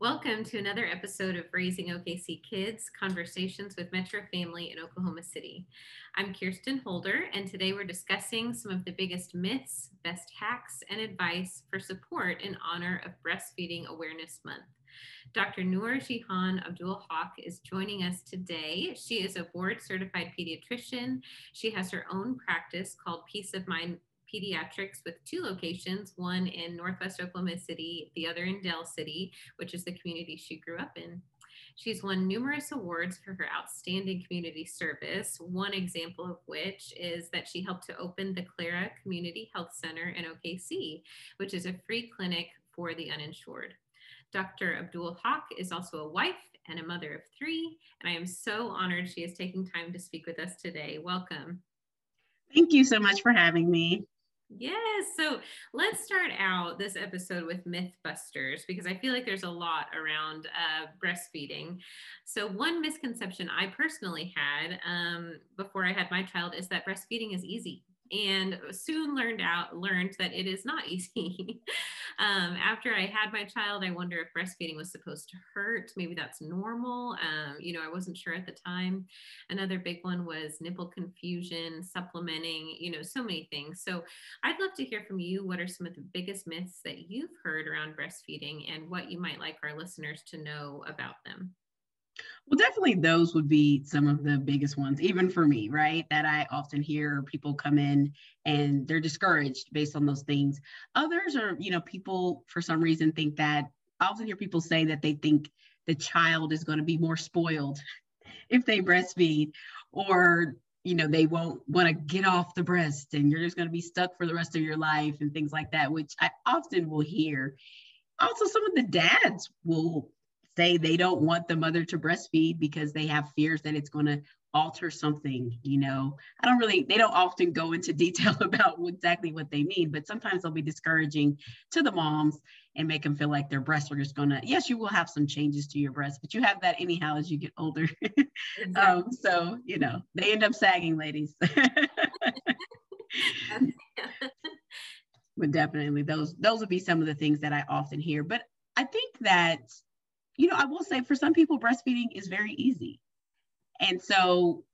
Welcome to another episode of Raising OKC Kids Conversations with Metro Family in Oklahoma City. I'm Kirsten Holder, and today we're discussing some of the biggest myths, best hacks, and advice for support in honor of Breastfeeding Awareness Month. Dr. Noor Jihan Abdul Haqq is joining us today. She is a board certified pediatrician. She has her own practice called Peace of Mind pediatrics with two locations, one in Northwest Oklahoma City, the other in Del City, which is the community she grew up in. She's won numerous awards for her outstanding community service, one example of which is that she helped to open the Clara Community Health Center in OKC, which is a free clinic for the uninsured. Dr. Abdul Haqq is also a wife and a mother of three, and I am so honored she is taking time to speak with us today. Welcome. Thank you so much for having me. Yes. So let's start out this episode with Mythbusters because I feel like there's a lot around uh, breastfeeding. So, one misconception I personally had um, before I had my child is that breastfeeding is easy and soon learned out learned that it is not easy. Um, after i had my child i wonder if breastfeeding was supposed to hurt. Maybe that's normal. Um, you know i wasn't sure at the time. Another big one was nipple confusion supplementing you know so many things. So i'd love to hear from you. What are some of the biggest myths that you've heard around breastfeeding and what you might like our listeners to know about them well, definitely those would be some of the biggest ones, even for me, right? That I often hear people come in and they're discouraged based on those things. Others are, you know, people for some reason think that I often hear people say that they think the child is going to be more spoiled if they breastfeed, or, you know, they won't want to get off the breast and you're just going to be stuck for the rest of your life and things like that, which I often will hear. Also, some of the dads will say they don't want the mother to breastfeed because they have fears that it's going to alter something you know? I don't really they don't often go into detail about exactly what they mean but sometimes they'll be discouraging to the moms and make them feel like their breasts are just gonna yes you will have some changes to your breasts but you have that anyhow as you get older. Exactly. um, so you know they end up sagging ladies. But definitely those those would be some of the things that i often hear but i think that you know, I will say for some people, breastfeeding is very easy. And so,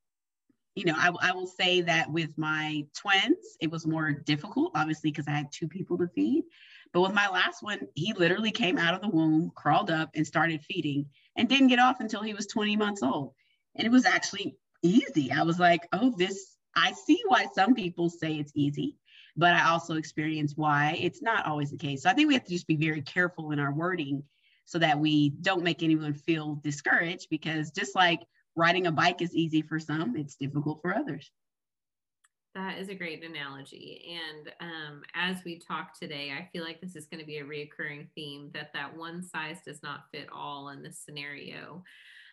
you know, I, I will say that with my twins, it was more difficult, obviously, because I had two people to feed. But with my last one, he literally came out of the womb, crawled up, and started feeding and didn't get off until he was 20 months old. And it was actually easy. I was like, oh, this, I see why some people say it's easy, but I also experience why it's not always the case. So I think we have to just be very careful in our wording so that we don't make anyone feel discouraged because just like riding a bike is easy for some, it's difficult for others. That is a great analogy. And um, as we talk today, I feel like this is going to be a reoccurring theme that that one size does not fit all in this scenario.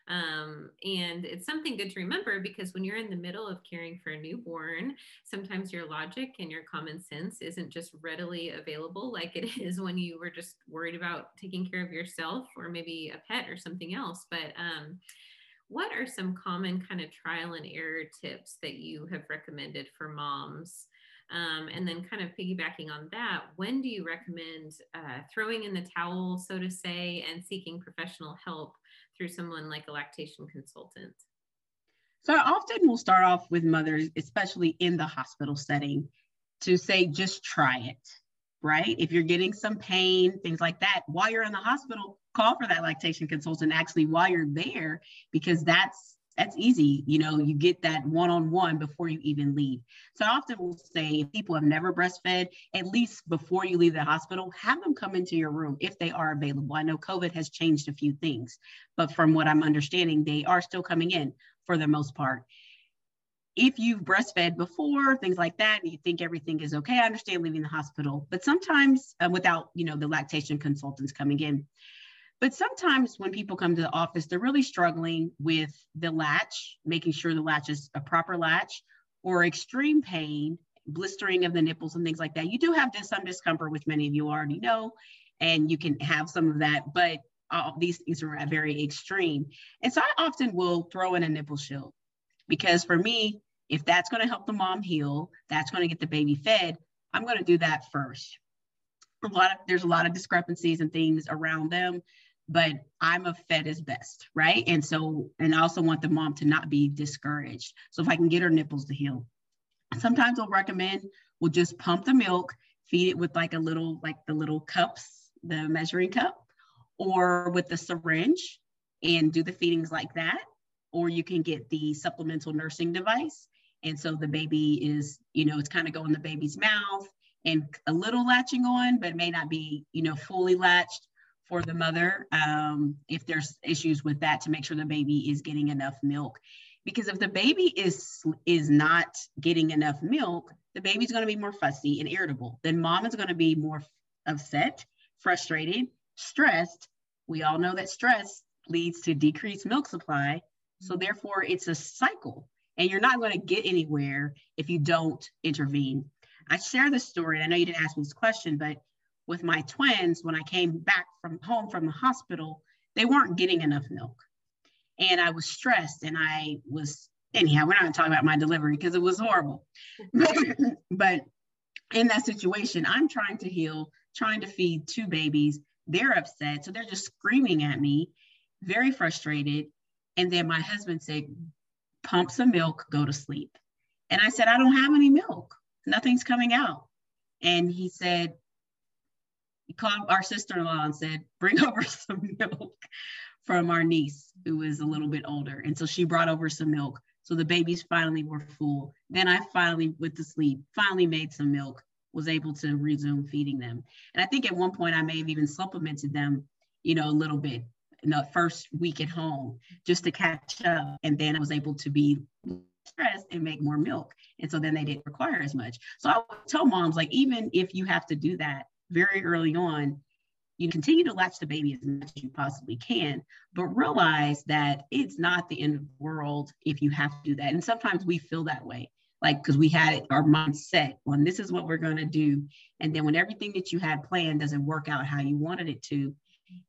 Um, and it's something good to remember because when you're in the middle of caring for a newborn, sometimes your logic and your common sense isn't just readily available like it is when you were just worried about taking care of yourself or maybe a pet or something else. But um, what are some common kind of trial and error tips that you have recommended for moms? Um, and then, kind of piggybacking on that, when do you recommend uh, throwing in the towel, so to say, and seeking professional help through someone like a lactation consultant? So often we'll start off with mothers, especially in the hospital setting, to say just try it, right? If you're getting some pain, things like that, while you're in the hospital, call for that lactation consultant actually while you're there, because that's that's easy. You know, you get that one on one before you even leave. So I often will say if people have never breastfed, at least before you leave the hospital, have them come into your room if they are available. I know COVID has changed a few things, but from what I'm understanding, they are still coming in for the most part. If you've breastfed before, things like that, and you think everything is okay, I understand leaving the hospital, but sometimes uh, without, you know, the lactation consultants coming in, but sometimes when people come to the office, they're really struggling with the latch, making sure the latch is a proper latch, or extreme pain, blistering of the nipples, and things like that. You do have this, some discomfort, which many of you already know, and you can have some of that, but all these things are very extreme. And so I often will throw in a nipple shield because for me, if that's going to help the mom heal, that's going to get the baby fed, I'm going to do that first. A lot of there's a lot of discrepancies and things around them but I'm a fed is best, right? And so, and I also want the mom to not be discouraged. So if I can get her nipples to heal, sometimes I'll recommend we'll just pump the milk, feed it with like a little, like the little cups, the measuring cup, or with the syringe and do the feedings like that. Or you can get the supplemental nursing device. And so the baby is, you know, it's kind of going the baby's mouth and a little latching on, but it may not be, you know, fully latched for the mother um, if there's issues with that to make sure the baby is getting enough milk. Because if the baby is is not getting enough milk the baby's going to be more fussy and irritable. Then mom is going to be more upset frustrated stressed. We all know that stress leads to decreased milk supply. So therefore it's a cycle and you're not going to get anywhere if you don't intervene. I share this story i know you didn't ask me this question but with my twins when I came back from home from the hospital, they weren't getting enough milk. And I was stressed and I was, anyhow, we're not going to talk about my delivery because it was horrible. but in that situation, I'm trying to heal, trying to feed two babies. They're upset. So they're just screaming at me, very frustrated. And then my husband said, pump some milk, go to sleep. And I said, I don't have any milk. Nothing's coming out. And he said, called our sister-in-law and said, bring over some milk from our niece who is a little bit older. And so she brought over some milk. So the babies finally were full. Then I finally, with the sleep, finally made some milk, was able to resume feeding them. And I think at one point I may have even supplemented them, you know, a little bit in the first week at home just to catch up. And then I was able to be stressed and make more milk. And so then they didn't require as much. So I would tell moms, like, even if you have to do that, very early on, you continue to latch the baby as much as you possibly can, but realize that it's not the end of the world if you have to do that. And sometimes we feel that way, like because we had our mindset on this is what we're going to do. And then when everything that you had planned doesn't work out how you wanted it to,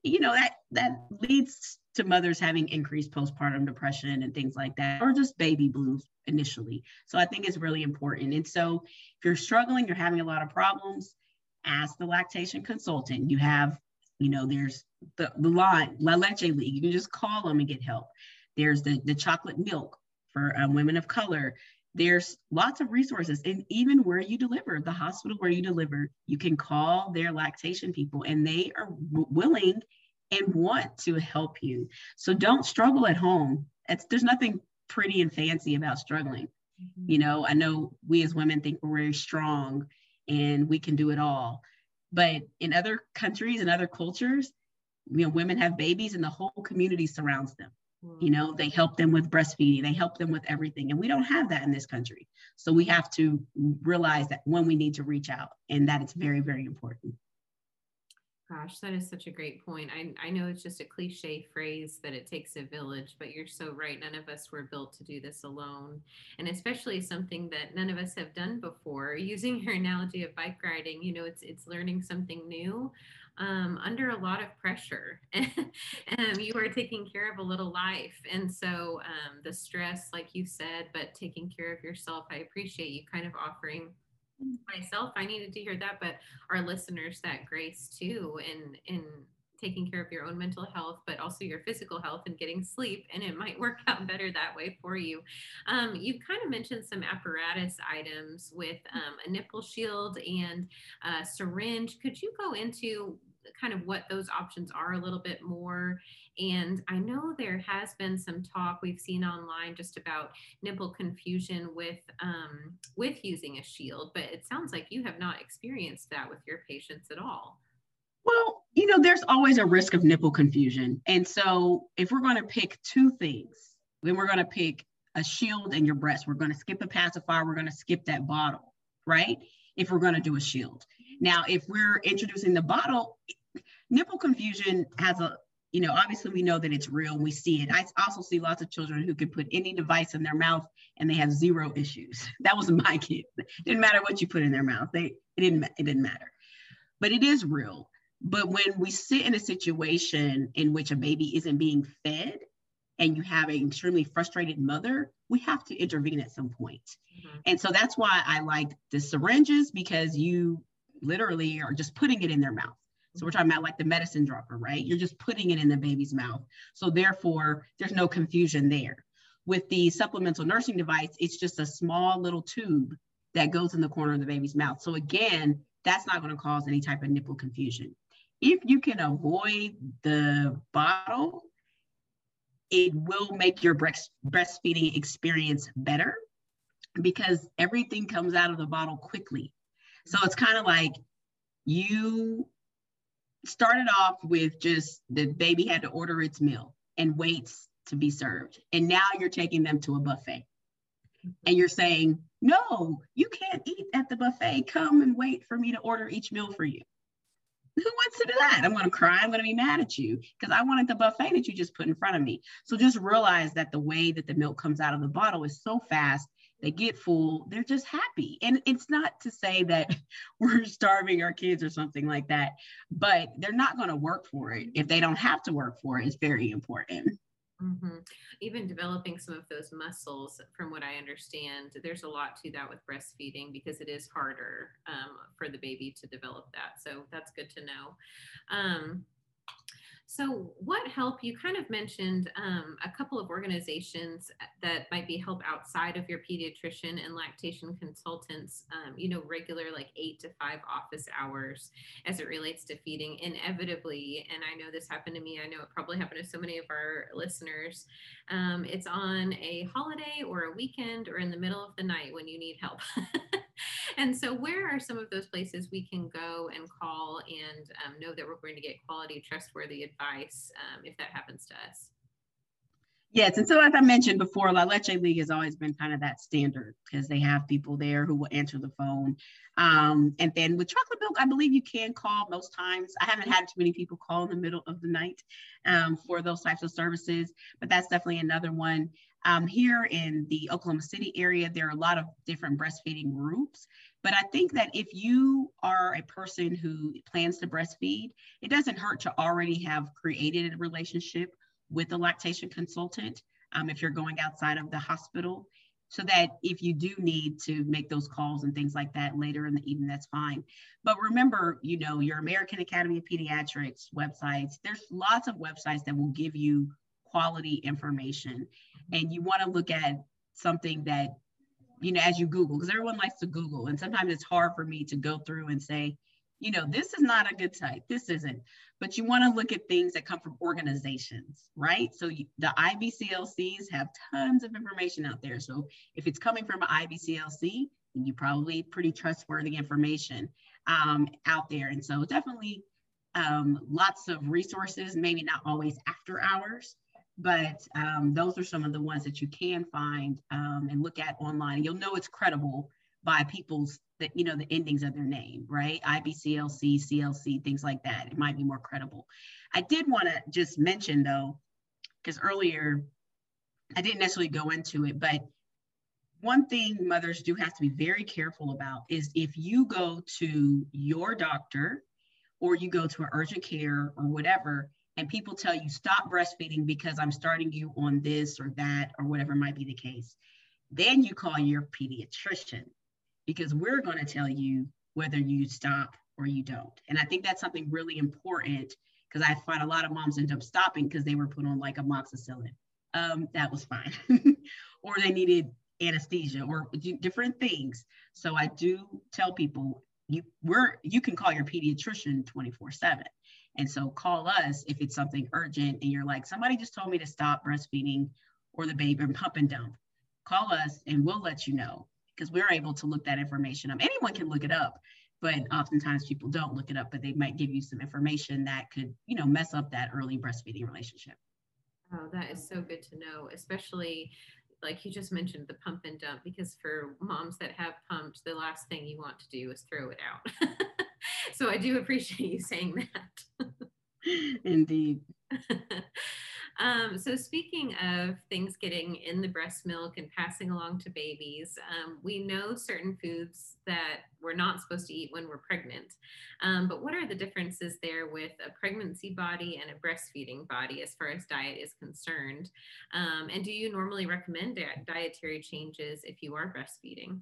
you know, that that leads to mothers having increased postpartum depression and things like that, or just baby blues initially. So I think it's really important. And so if you're struggling, you're having a lot of problems, ask the lactation consultant. You have, you know, there's the, the line, La Leche League. You can just call them and get help. There's the, the chocolate milk for um, women of color. There's lots of resources. And even where you deliver, the hospital where you deliver, you can call their lactation people and they are w- willing and want to help you. So don't struggle at home. It's, there's nothing pretty and fancy about struggling. Mm-hmm. You know, I know we as women think we're very strong and we can do it all. But in other countries and other cultures, you know, women have babies and the whole community surrounds them. You know, they help them with breastfeeding, they help them with everything. And we don't have that in this country. So we have to realize that when we need to reach out and that it's very, very important. Gosh, that is such a great point. I, I know it's just a cliche phrase that it takes a village, but you're so right. None of us were built to do this alone. And especially something that none of us have done before. Using your analogy of bike riding, you know, it's it's learning something new um, under a lot of pressure. um, you are taking care of a little life. And so um, the stress, like you said, but taking care of yourself, I appreciate you kind of offering myself i needed to hear that but our listeners that grace too in in taking care of your own mental health but also your physical health and getting sleep and it might work out better that way for you. Um, you've kind of mentioned some apparatus items with um, a nipple shield and a syringe. Could you go into kind of what those options are a little bit more. And I know there has been some talk we've seen online just about nipple confusion with um, with using a shield, but it sounds like you have not experienced that with your patients at all. Well, you know, there's always a risk of nipple confusion. And so if we're going to pick two things, then we're going to pick a shield and your breast. We're going to skip a pacifier. We're going to skip that bottle, right? If we're going to do a shield. Now, if we're introducing the bottle, nipple confusion has a, you know, obviously we know that it's real. We see it. I also see lots of children who can put any device in their mouth and they have zero issues. That was my kid. It didn't matter what you put in their mouth. They it didn't it didn't matter. But it is real. But when we sit in a situation in which a baby isn't being fed and you have an extremely frustrated mother, we have to intervene at some point. Mm-hmm. And so that's why I like the syringes because you literally are just putting it in their mouth. So we're talking about like the medicine dropper, right? You're just putting it in the baby's mouth. So therefore, there's no confusion there. With the supplemental nursing device, it's just a small little tube that goes in the corner of the baby's mouth. So again, that's not going to cause any type of nipple confusion. If you can avoid the bottle, it will make your breast, breastfeeding experience better because everything comes out of the bottle quickly. So it's kind of like you started off with just the baby had to order its meal and waits to be served. And now you're taking them to a buffet. And you're saying, no, you can't eat at the buffet. Come and wait for me to order each meal for you. Who wants to do that? I'm going to cry. I'm going to be mad at you because I wanted the buffet that you just put in front of me. So just realize that the way that the milk comes out of the bottle is so fast they get full, they're just happy. And it's not to say that we're starving our kids or something like that, but they're not going to work for it. If they don't have to work for it, it's very important. Mm-hmm. Even developing some of those muscles, from what I understand, there's a lot to that with breastfeeding because it is harder um, for the baby to develop that. So that's good to know. Um, so, what help? You kind of mentioned um, a couple of organizations uh, that might be help outside of your pediatrician and lactation consultants. Um, you know, regular like eight to five office hours as it relates to feeding. Inevitably, and I know this happened to me. I know it probably happened to so many of our listeners. Um, it's on a holiday or a weekend or in the middle of the night when you need help. and so, where are some of those places we can go and call and um, know that we're going to get quality, trustworthy advice um, if that happens to us? Yes, and so as I mentioned before, La Leche League has always been kind of that standard because they have people there who will answer the phone. Um, and then with chocolate milk, I believe you can call most times. I haven't had too many people call in the middle of the night um, for those types of services, but that's definitely another one. Um, here in the Oklahoma City area, there are a lot of different breastfeeding groups. But I think that if you are a person who plans to breastfeed, it doesn't hurt to already have created a relationship with a lactation consultant um, if you're going outside of the hospital so that if you do need to make those calls and things like that later in the evening, that's fine. But remember, you know, your American Academy of Pediatrics websites, there's lots of websites that will give you quality information. And you want to look at something that, you know, as you Google, because everyone likes to Google. And sometimes it's hard for me to go through and say, you know, this is not a good site. This isn't. But you want to look at things that come from organizations, right? So you, the IBCLCs have tons of information out there. So if it's coming from an IBCLC, you probably pretty trustworthy information um, out there. And so definitely um, lots of resources, maybe not always after hours, but um, those are some of the ones that you can find um, and look at online. You'll know it's credible by people's that you know the endings of their name, right? IBCLC, CLC, things like that. It might be more credible. I did want to just mention though, because earlier I didn't necessarily go into it, but one thing mothers do have to be very careful about is if you go to your doctor or you go to an urgent care or whatever and people tell you stop breastfeeding because I'm starting you on this or that or whatever might be the case, then you call your pediatrician because we're going to tell you whether you stop or you don't. And I think that's something really important because I find a lot of moms end up stopping because they were put on like amoxicillin. Um, that was fine. or they needed anesthesia or different things. So I do tell people you we're you can call your pediatrician 24 7 and so call us if it's something urgent and you're like, somebody just told me to stop breastfeeding or the baby and pump and dump. Call us and we'll let you know because we're able to look that information up. Anyone can look it up, but oftentimes people don't look it up, but they might give you some information that could, you know, mess up that early breastfeeding relationship. Oh, that is so good to know, especially like you just mentioned the pump and dump because for moms that have pumped the last thing you want to do is throw it out so i do appreciate you saying that indeed um, so speaking of things getting in the breast milk and passing along to babies, um, we know certain foods that we're not supposed to eat when we're pregnant. Um, but what are the differences there with a pregnancy body and a breastfeeding body as far as diet is concerned? Um, and do you normally recommend dietary changes if you are breastfeeding?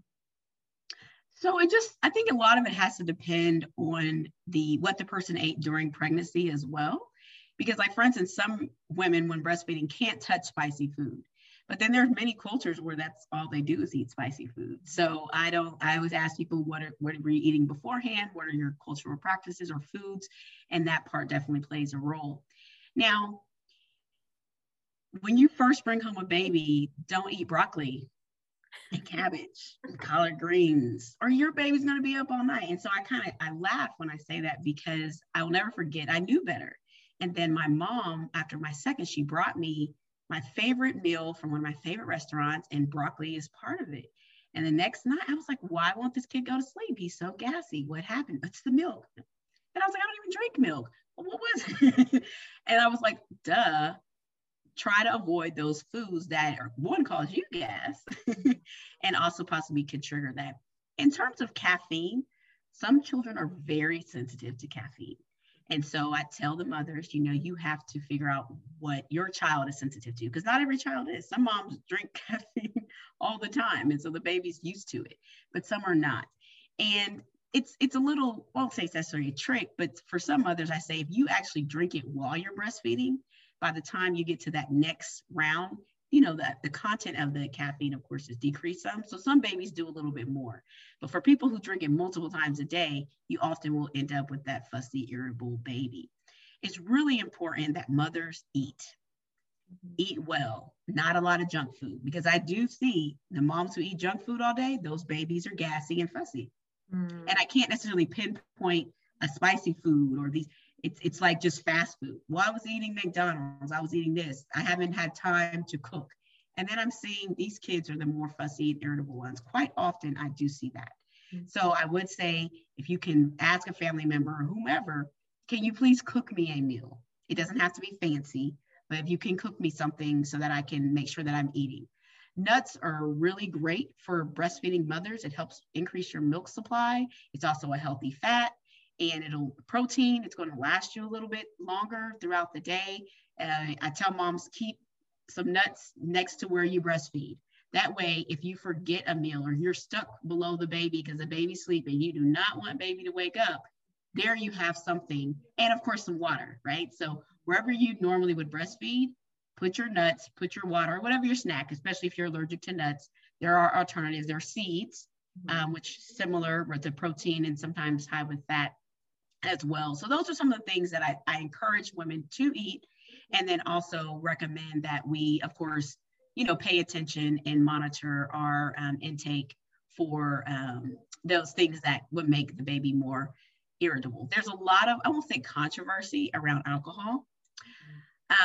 So it just, I think a lot of it has to depend on the what the person ate during pregnancy as well. Because, like for instance, some women when breastfeeding can't touch spicy food. But then there's many cultures where that's all they do is eat spicy food. So I don't, I always ask people what are what were you eating beforehand? What are your cultural practices or foods? And that part definitely plays a role. Now, when you first bring home a baby, don't eat broccoli and cabbage and collard greens, or your baby's gonna be up all night. And so I kind of I laugh when I say that because I will never forget. I knew better. And then my mom, after my second, she brought me my favorite meal from one of my favorite restaurants, and broccoli is part of it. And the next night, I was like, why won't this kid go to sleep? He's so gassy. What happened? It's the milk. And I was like, I don't even drink milk. What was it? and I was like, duh. Try to avoid those foods that are one cause you gas and also possibly can trigger that. In terms of caffeine, some children are very sensitive to caffeine. And so I tell the mothers, you know, you have to figure out what your child is sensitive to because not every child is. Some moms drink caffeine all the time. And so the baby's used to it, but some are not. And it's it's a little, I won't say it's necessarily a trick, but for some mothers, I say if you actually drink it while you're breastfeeding, by the time you get to that next round, you know, that the content of the caffeine, of course, is decreased some. So some babies do a little bit more. But for people who drink it multiple times a day, you often will end up with that fussy, irritable baby. It's really important that mothers eat. Eat well, not a lot of junk food, because I do see the moms who eat junk food all day, those babies are gassy and fussy. Mm. And I can't necessarily pinpoint a spicy food or these it's it's like just fast food. Well, I was eating McDonald's, I was eating this. I haven't had time to cook. And then I'm seeing these kids are the more fussy and irritable ones. Quite often I do see that. Mm-hmm. So I would say if you can ask a family member or whomever, can you please cook me a meal? It doesn't have to be fancy, but if you can cook me something so that I can make sure that I'm eating. Nuts are really great for breastfeeding mothers. It helps increase your milk supply. It's also a healthy fat and it'll protein. It's going to last you a little bit longer throughout the day. Uh, I tell moms keep some nuts next to where you breastfeed. That way, if you forget a meal or you're stuck below the baby because the baby's sleeping, you do not want baby to wake up. There you have something, and of course some water, right? So wherever you normally would breastfeed, put your nuts, put your water, whatever your snack, especially if you're allergic to nuts. There are alternatives. There are seeds, mm-hmm. um, which similar with the protein and sometimes high with fat as well. So those are some of the things that I, I encourage women to eat and then also recommend that we, of course, you know, pay attention and monitor our um, intake for um, those things that would make the baby more irritable. There's a lot of, I won't say controversy around alcohol.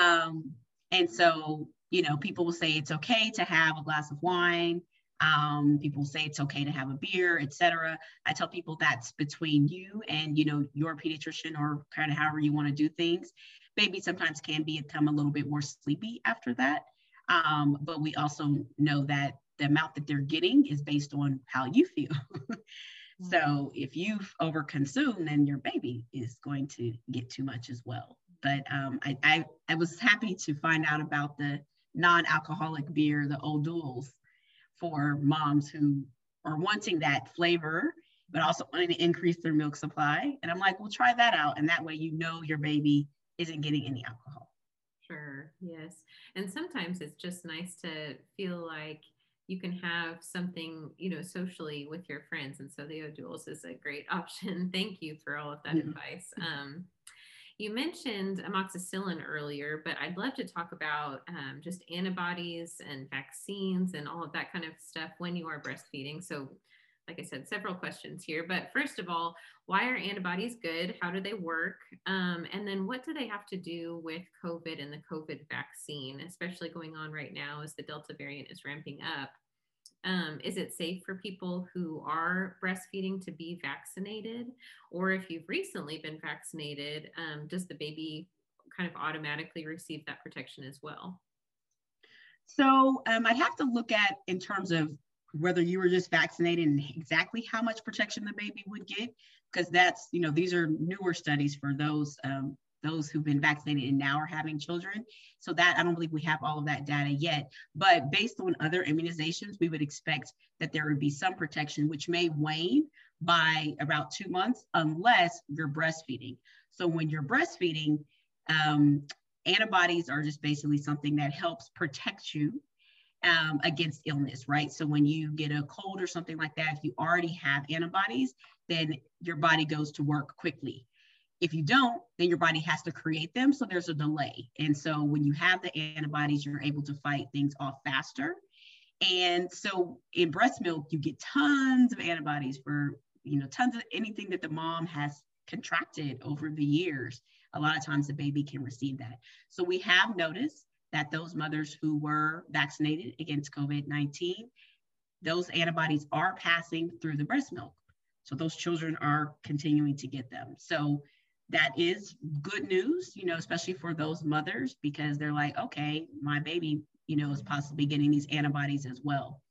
Um, and so, you know, people will say it's okay to have a glass of wine um, people say it's okay to have a beer, etc. I tell people that's between you and you know your pediatrician or kind of however you want to do things. Babies sometimes can become a little bit more sleepy after that, um, but we also know that the amount that they're getting is based on how you feel. so if you've overconsumed, then your baby is going to get too much as well. But um, I, I, I was happy to find out about the non-alcoholic beer, the O'Doul's for moms who are wanting that flavor, but also wanting to increase their milk supply. And I'm like, well, try that out. And that way you know your baby isn't getting any alcohol. Sure, yes. And sometimes it's just nice to feel like you can have something, you know, socially with your friends. And so the O'Doul's is a great option. Thank you for all of that mm-hmm. advice. Um, you mentioned amoxicillin earlier, but I'd love to talk about um, just antibodies and vaccines and all of that kind of stuff when you are breastfeeding. So, like I said, several questions here. But first of all, why are antibodies good? How do they work? Um, and then what do they have to do with COVID and the COVID vaccine, especially going on right now as the Delta variant is ramping up? Um, is it safe for people who are breastfeeding to be vaccinated? Or if you've recently been vaccinated, um, does the baby kind of automatically receive that protection as well? So um, I'd have to look at in terms of whether you were just vaccinated and exactly how much protection the baby would get, because that's, you know, these are newer studies for those um, those who've been vaccinated and now are having children. So that I don't believe we have all of that data yet. But based on other immunizations, we would expect that there would be some protection, which may wane by about two months unless you're breastfeeding. So when you're breastfeeding, um, antibodies are just basically something that helps protect you um, against illness, right? So when you get a cold or something like that, if you already have antibodies, then your body goes to work quickly. If you don't, then your body has to create them. So there's a delay. And so when you have the antibodies, you're able to fight things off faster. And so in breast milk, you get tons of antibodies for, you know, tons of anything that the mom has contracted over the years. A lot of times the baby can receive that. So we have noticed that those mothers who were vaccinated against COVID 19, those antibodies are passing through the breast milk. So those children are continuing to get them. So that is good news, you know, especially for those mothers because they're like, okay, my baby, you know, is possibly getting these antibodies as well.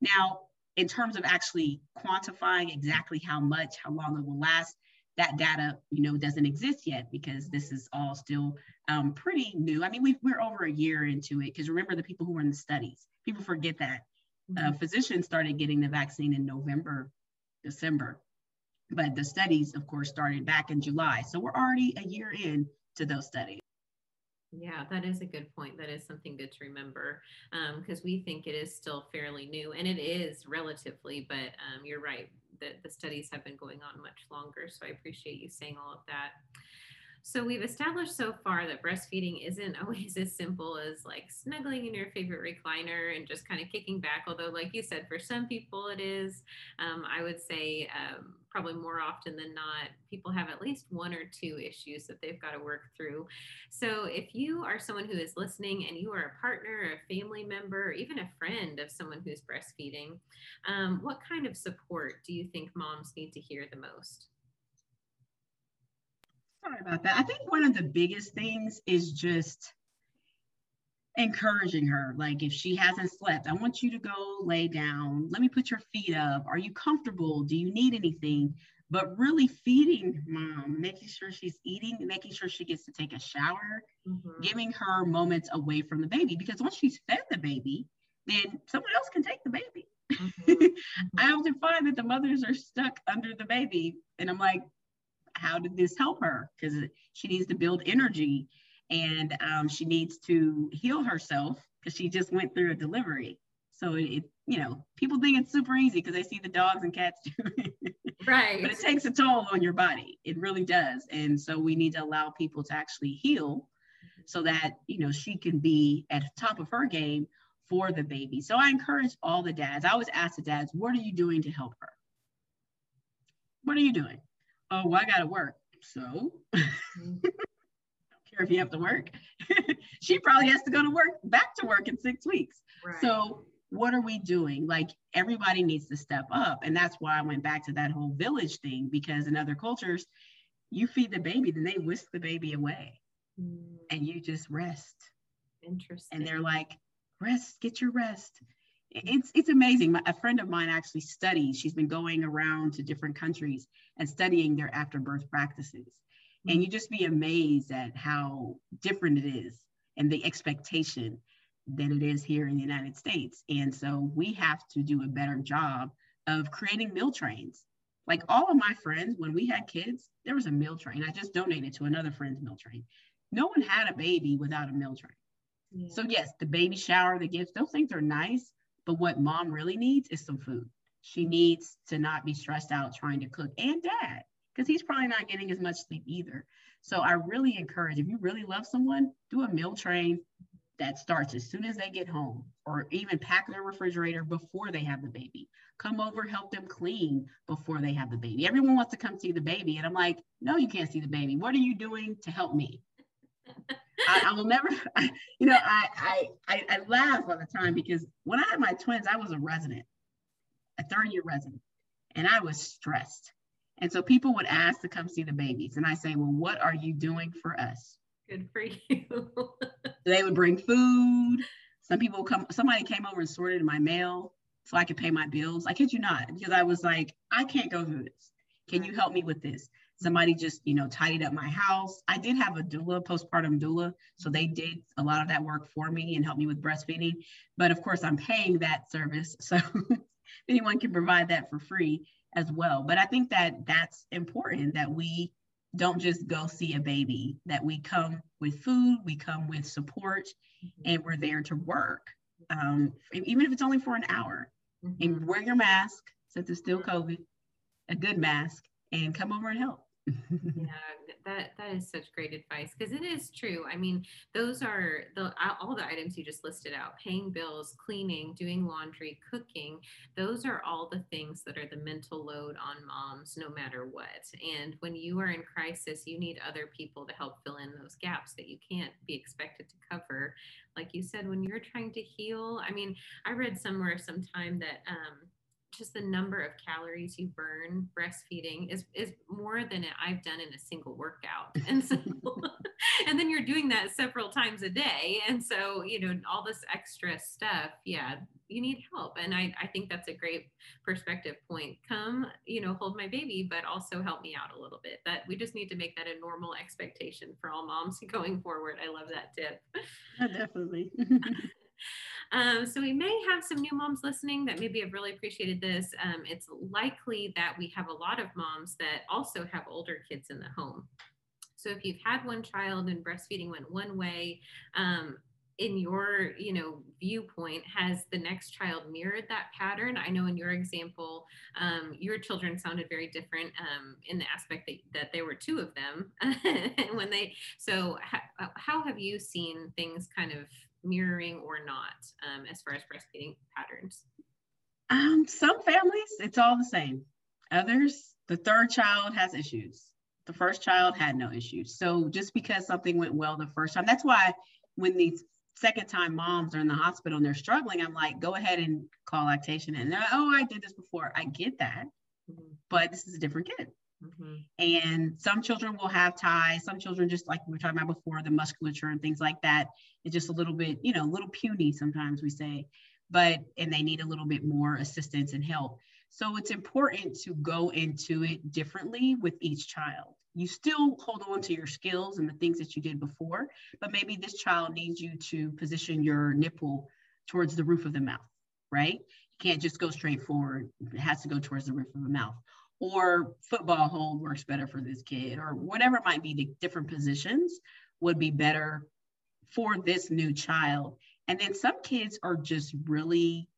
Now, in terms of actually quantifying exactly how much, how long it will last, that data, you know, doesn't exist yet because this is all still um, pretty new. I mean, we are over a year into it because remember the people who were in the studies. People forget that uh, mm-hmm. physicians started getting the vaccine in November, December, but the studies, of course, started back in July. So we're already a year in to those studies. Yeah, that is a good point. That is something good to remember because um, we think it is still fairly new, and it is relatively, but um, you're right that the studies have been going on much longer. So I appreciate you saying all of that. So we've established so far that breastfeeding isn't always as simple as like snuggling in your favorite recliner and just kind of kicking back. Although, like you said, for some people it is. Um, I would say um, probably more often than not, people have at least one or two issues that they've got to work through. So if you are someone who is listening and you are a partner, a family member, or even a friend of someone who's breastfeeding, um, what kind of support do you think moms need to hear the most? Sorry about that. I think one of the biggest things is just encouraging her. Like if she hasn't slept, I want you to go lay down. Let me put your feet up. Are you comfortable? Do you need anything? But really feeding mom, making sure she's eating, making sure she gets to take a shower, mm-hmm. giving her moments away from the baby. Because once she's fed the baby, then someone else can take the baby. Mm-hmm. I often find that the mothers are stuck under the baby. And I'm like, how did this help her? Because she needs to build energy and um, she needs to heal herself because she just went through a delivery. So it, you know, people think it's super easy because they see the dogs and cats do it. Right. but it takes a toll on your body. It really does. And so we need to allow people to actually heal so that, you know, she can be at the top of her game for the baby. So I encourage all the dads. I always ask the dads, what are you doing to help her? What are you doing? oh, well, I got to work. So, if you have to work. she probably has to go to work, back to work in six weeks. Right. So, what are we doing? Like, everybody needs to step up. And that's why I went back to that whole village thing, because in other cultures, you feed the baby, then they whisk the baby away mm. and you just rest. Interesting. And they're like, rest, get your rest it's it's amazing. a friend of mine actually studies. She's been going around to different countries and studying their afterbirth practices. And you just be amazed at how different it is and the expectation than it is here in the United States. And so we have to do a better job of creating meal trains. Like all of my friends, when we had kids, there was a meal train. I just donated to another friend's meal train. No one had a baby without a meal train. Yeah. So yes, the baby shower, the gifts, those things are nice, but what mom really needs is some food. She needs to not be stressed out trying to cook and dad, because he's probably not getting as much sleep either. So I really encourage if you really love someone, do a meal train that starts as soon as they get home, or even pack their refrigerator before they have the baby. Come over, help them clean before they have the baby. Everyone wants to come see the baby. And I'm like, no, you can't see the baby. What are you doing to help me? I, I, will never, you know, I, I, I laugh all the time because when I had my twins, I was a resident, a third year resident, and I was stressed. And so people would ask to come see the babies. And I say, well, what are you doing for us? Good for you. they would bring food. Some people come, somebody came over and sorted my mail so I could pay my bills. I kid you not, because I was like, I can't go through this. Can you help me with this? somebody just you know tidied up my house i did have a doula postpartum doula so they did a lot of that work for me and helped me with breastfeeding but of course i'm paying that service so anyone can provide that for free as well but i think that that's important that we don't just go see a baby that we come with food we come with support mm-hmm. and we're there to work um, even if it's only for an hour mm-hmm. and wear your mask since it's still covid a good mask and come over and help yeah, that that is such great advice because it is true. I mean, those are the all the items you just listed out: paying bills, cleaning, doing laundry, cooking. Those are all the things that are the mental load on moms, no matter what. And when you are in crisis, you need other people to help fill in those gaps that you can't be expected to cover. Like you said, when you're trying to heal. I mean, I read somewhere sometime that. Um, just the number of calories you burn breastfeeding is is more than I've done in a single workout. And so and then you're doing that several times a day. And so, you know, all this extra stuff, yeah, you need help. And I, I think that's a great perspective point. Come, you know, hold my baby, but also help me out a little bit. That we just need to make that a normal expectation for all moms going forward. I love that tip. Yeah, definitely. Um, so we may have some new moms listening that maybe have really appreciated this. Um, it's likely that we have a lot of moms that also have older kids in the home. So if you've had one child and breastfeeding went one way, um, in your you know viewpoint has the next child mirrored that pattern i know in your example um, your children sounded very different um, in the aspect that, that there were two of them when they so ha- how have you seen things kind of mirroring or not um, as far as breastfeeding patterns? Um, some families, it's all the same. Others, the third child has issues. The first child had no issues. So just because something went well the first time, that's why when these second time moms are in the hospital and they're struggling, I'm like, go ahead and call lactation. And they're, like, oh, I did this before. I get that, mm-hmm. but this is a different kid. Mm-hmm. And some children will have ties. Some children, just like we were talking about before, the musculature and things like that, it's just a little bit, you know, a little puny sometimes we say, but, and they need a little bit more assistance and help. So it's important to go into it differently with each child. You still hold on to your skills and the things that you did before, but maybe this child needs you to position your nipple towards the roof of the mouth, right? You can't just go straight forward. It has to go towards the roof of the mouth or football hold works better for this kid or whatever might be the different positions would be better for this new child. And then some kids are just really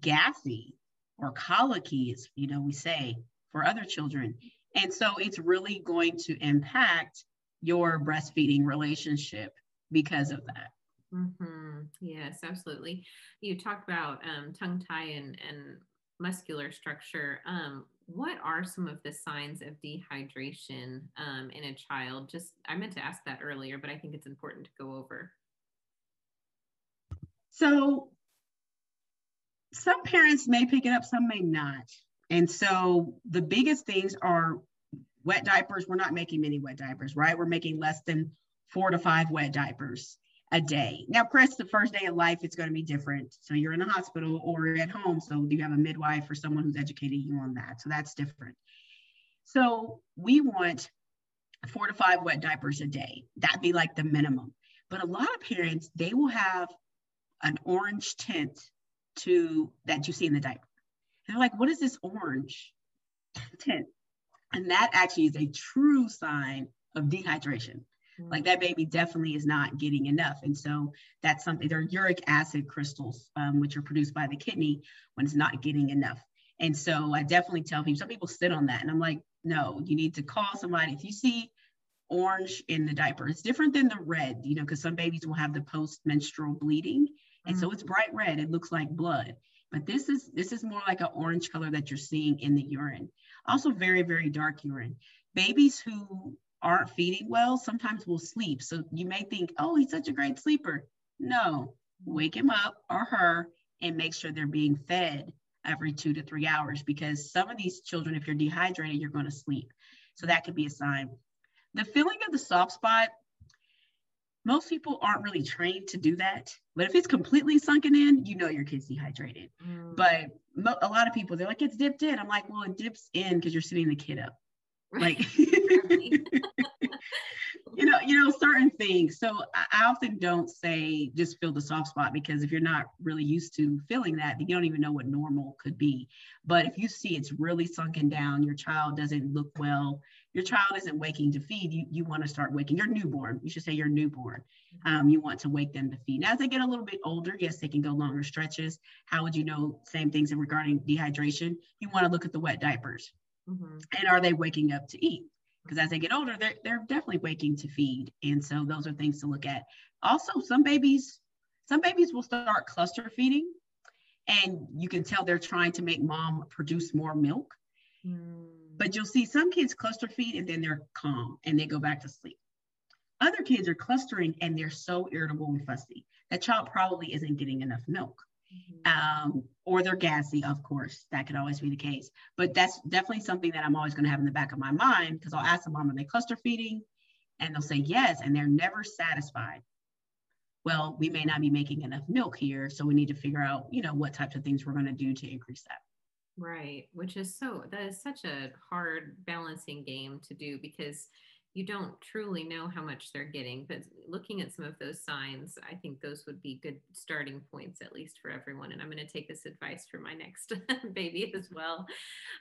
gassy or colicky as you know we say for other children. And so it's really going to impact your breastfeeding relationship because of that. Mm-hmm. yes absolutely. You talked about um, tongue tie and, and muscular structure um, what are some of the signs of dehydration um, in a child? Just, I meant to ask that earlier, but I think it's important to go over. So, some parents may pick it up, some may not. And so, the biggest things are wet diapers. We're not making many wet diapers, right? We're making less than four to five wet diapers a day. Now, Chris, the first day of life, it's going to be different. So you're in a hospital or at home. So you have a midwife or someone who's educating you on that. So that's different. So we want four to five wet diapers a day. That'd be like the minimum. But a lot of parents, they will have an orange tint to that you see in the diaper. They're like, what is this orange tint? And that actually is a true sign of dehydration. Like that baby definitely is not getting enough. And so that's something, they're uric acid crystals, um, which are produced by the kidney when it's not getting enough. And so I definitely tell people, some people sit on that. And I'm like, no, you need to call somebody. If you see orange in the diaper, it's different than the red, you know, because some babies will have the post menstrual bleeding. And mm-hmm. so it's bright red, it looks like blood. But this is this is more like an orange color that you're seeing in the urine. Also very, very dark urine. Babies who aren't feeding well sometimes will sleep. So you may think, oh, he's such a great sleeper. No, wake him up or her and make sure they're being fed every two to three hours because some of these children, if you're dehydrated, you're going to sleep. So that could be a sign. The feeling of the soft spot, most people aren't really trained to do that. But if it's completely sunken in, you know your kid's dehydrated. Mm. But mo- a lot of people, they're like, it's dipped in. I'm like, well, it dips in because you're sitting the kid up. Like you know, you know, certain things. So I often don't say just feel the soft spot because if you're not really used to feeling that, then you don't even know what normal could be. But if you see it's really sunken down, your child doesn't look well, your child isn't waking to feed, you, you want to start waking. Your newborn, you should say your newborn. Um, you want to wake them to feed. Now, as they get a little bit older, yes, they can go longer stretches. How would you know? Same things regarding dehydration. You want to look at the wet diapers. Mm-hmm. And are they waking up to eat? Because as they get older, they're, they're definitely waking to feed. And so those are things to look at. Also, some babies, some babies will start cluster feeding and you can tell they're trying to make mom produce more milk. Mm. But you'll see some kids cluster feed and then they're calm and they go back to sleep. Other kids are clustering and they're so irritable and fussy. That child probably isn't getting enough milk. Um, or they're gassy, of course. That could always be the case. But that's definitely something that I'm always going to have in the back of my mind because I'll ask the mom, are they cluster feeding? And they'll say yes, and they're never satisfied. Well, we may not be making enough milk here, so we need to figure out, you know, what types of things we're going to do to increase that. Right, which is so that is such a hard balancing game to do because you don't truly know how much they're getting. But looking at some of those signs, I think those would be good starting points, at least for everyone. And I'm going to take this advice for my next baby as well.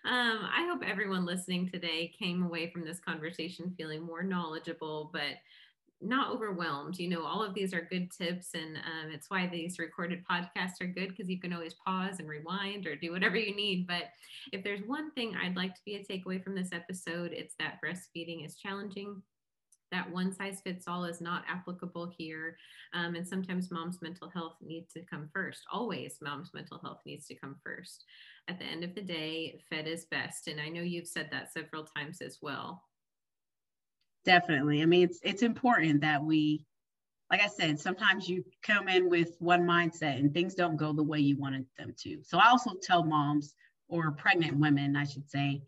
Um, I hope everyone listening today came away from this conversation feeling more knowledgeable, but not overwhelmed. You know, all of these are good tips, and um, it's why these recorded podcasts are good because you can always pause and rewind or do whatever you need. But if there's one thing I'd like to be a takeaway from this episode, it's that breastfeeding is challenging. That one size fits all is not applicable here. Um, and sometimes mom's mental health needs to come first. Always, mom's mental health needs to come first. At the end of the day, fed is best. And I know you've said that several times as well. Definitely. I mean, it's it's important that we, like I said, sometimes you come in with one mindset and things don't go the way you wanted them to. So I also tell moms or pregnant women, I should say,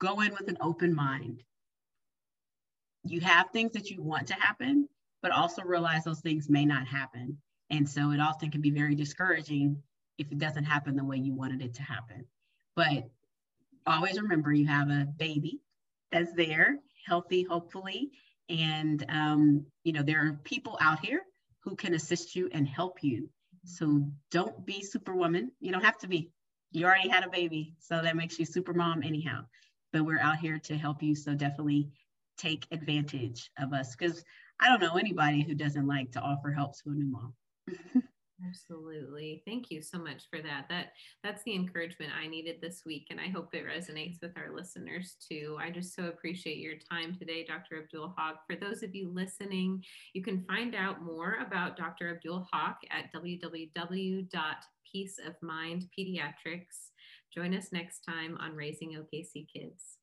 go in with an open mind. You have things that you want to happen, but also realize those things may not happen. And so it often can be very discouraging if it doesn't happen the way you wanted it to happen. But always remember you have a baby that's there healthy, hopefully. And, um, you know, there are people out here who can assist you and help you. So don't be superwoman. You don't have to be. You already had a baby. So that makes you super mom anyhow. But we're out here to help you. So definitely take advantage of us because I don't know anybody who doesn't like to offer help to a new mom. Absolutely. Thank you so much for that. That that's the encouragement I needed this week and I hope it resonates with our listeners too. I just so appreciate your time today, Dr. Abdul Haqq. For those of you listening, you can find out more about Dr. Abdul Haqq at www.peaceofmindpediatrics. Join us next time on Raising OKC Kids.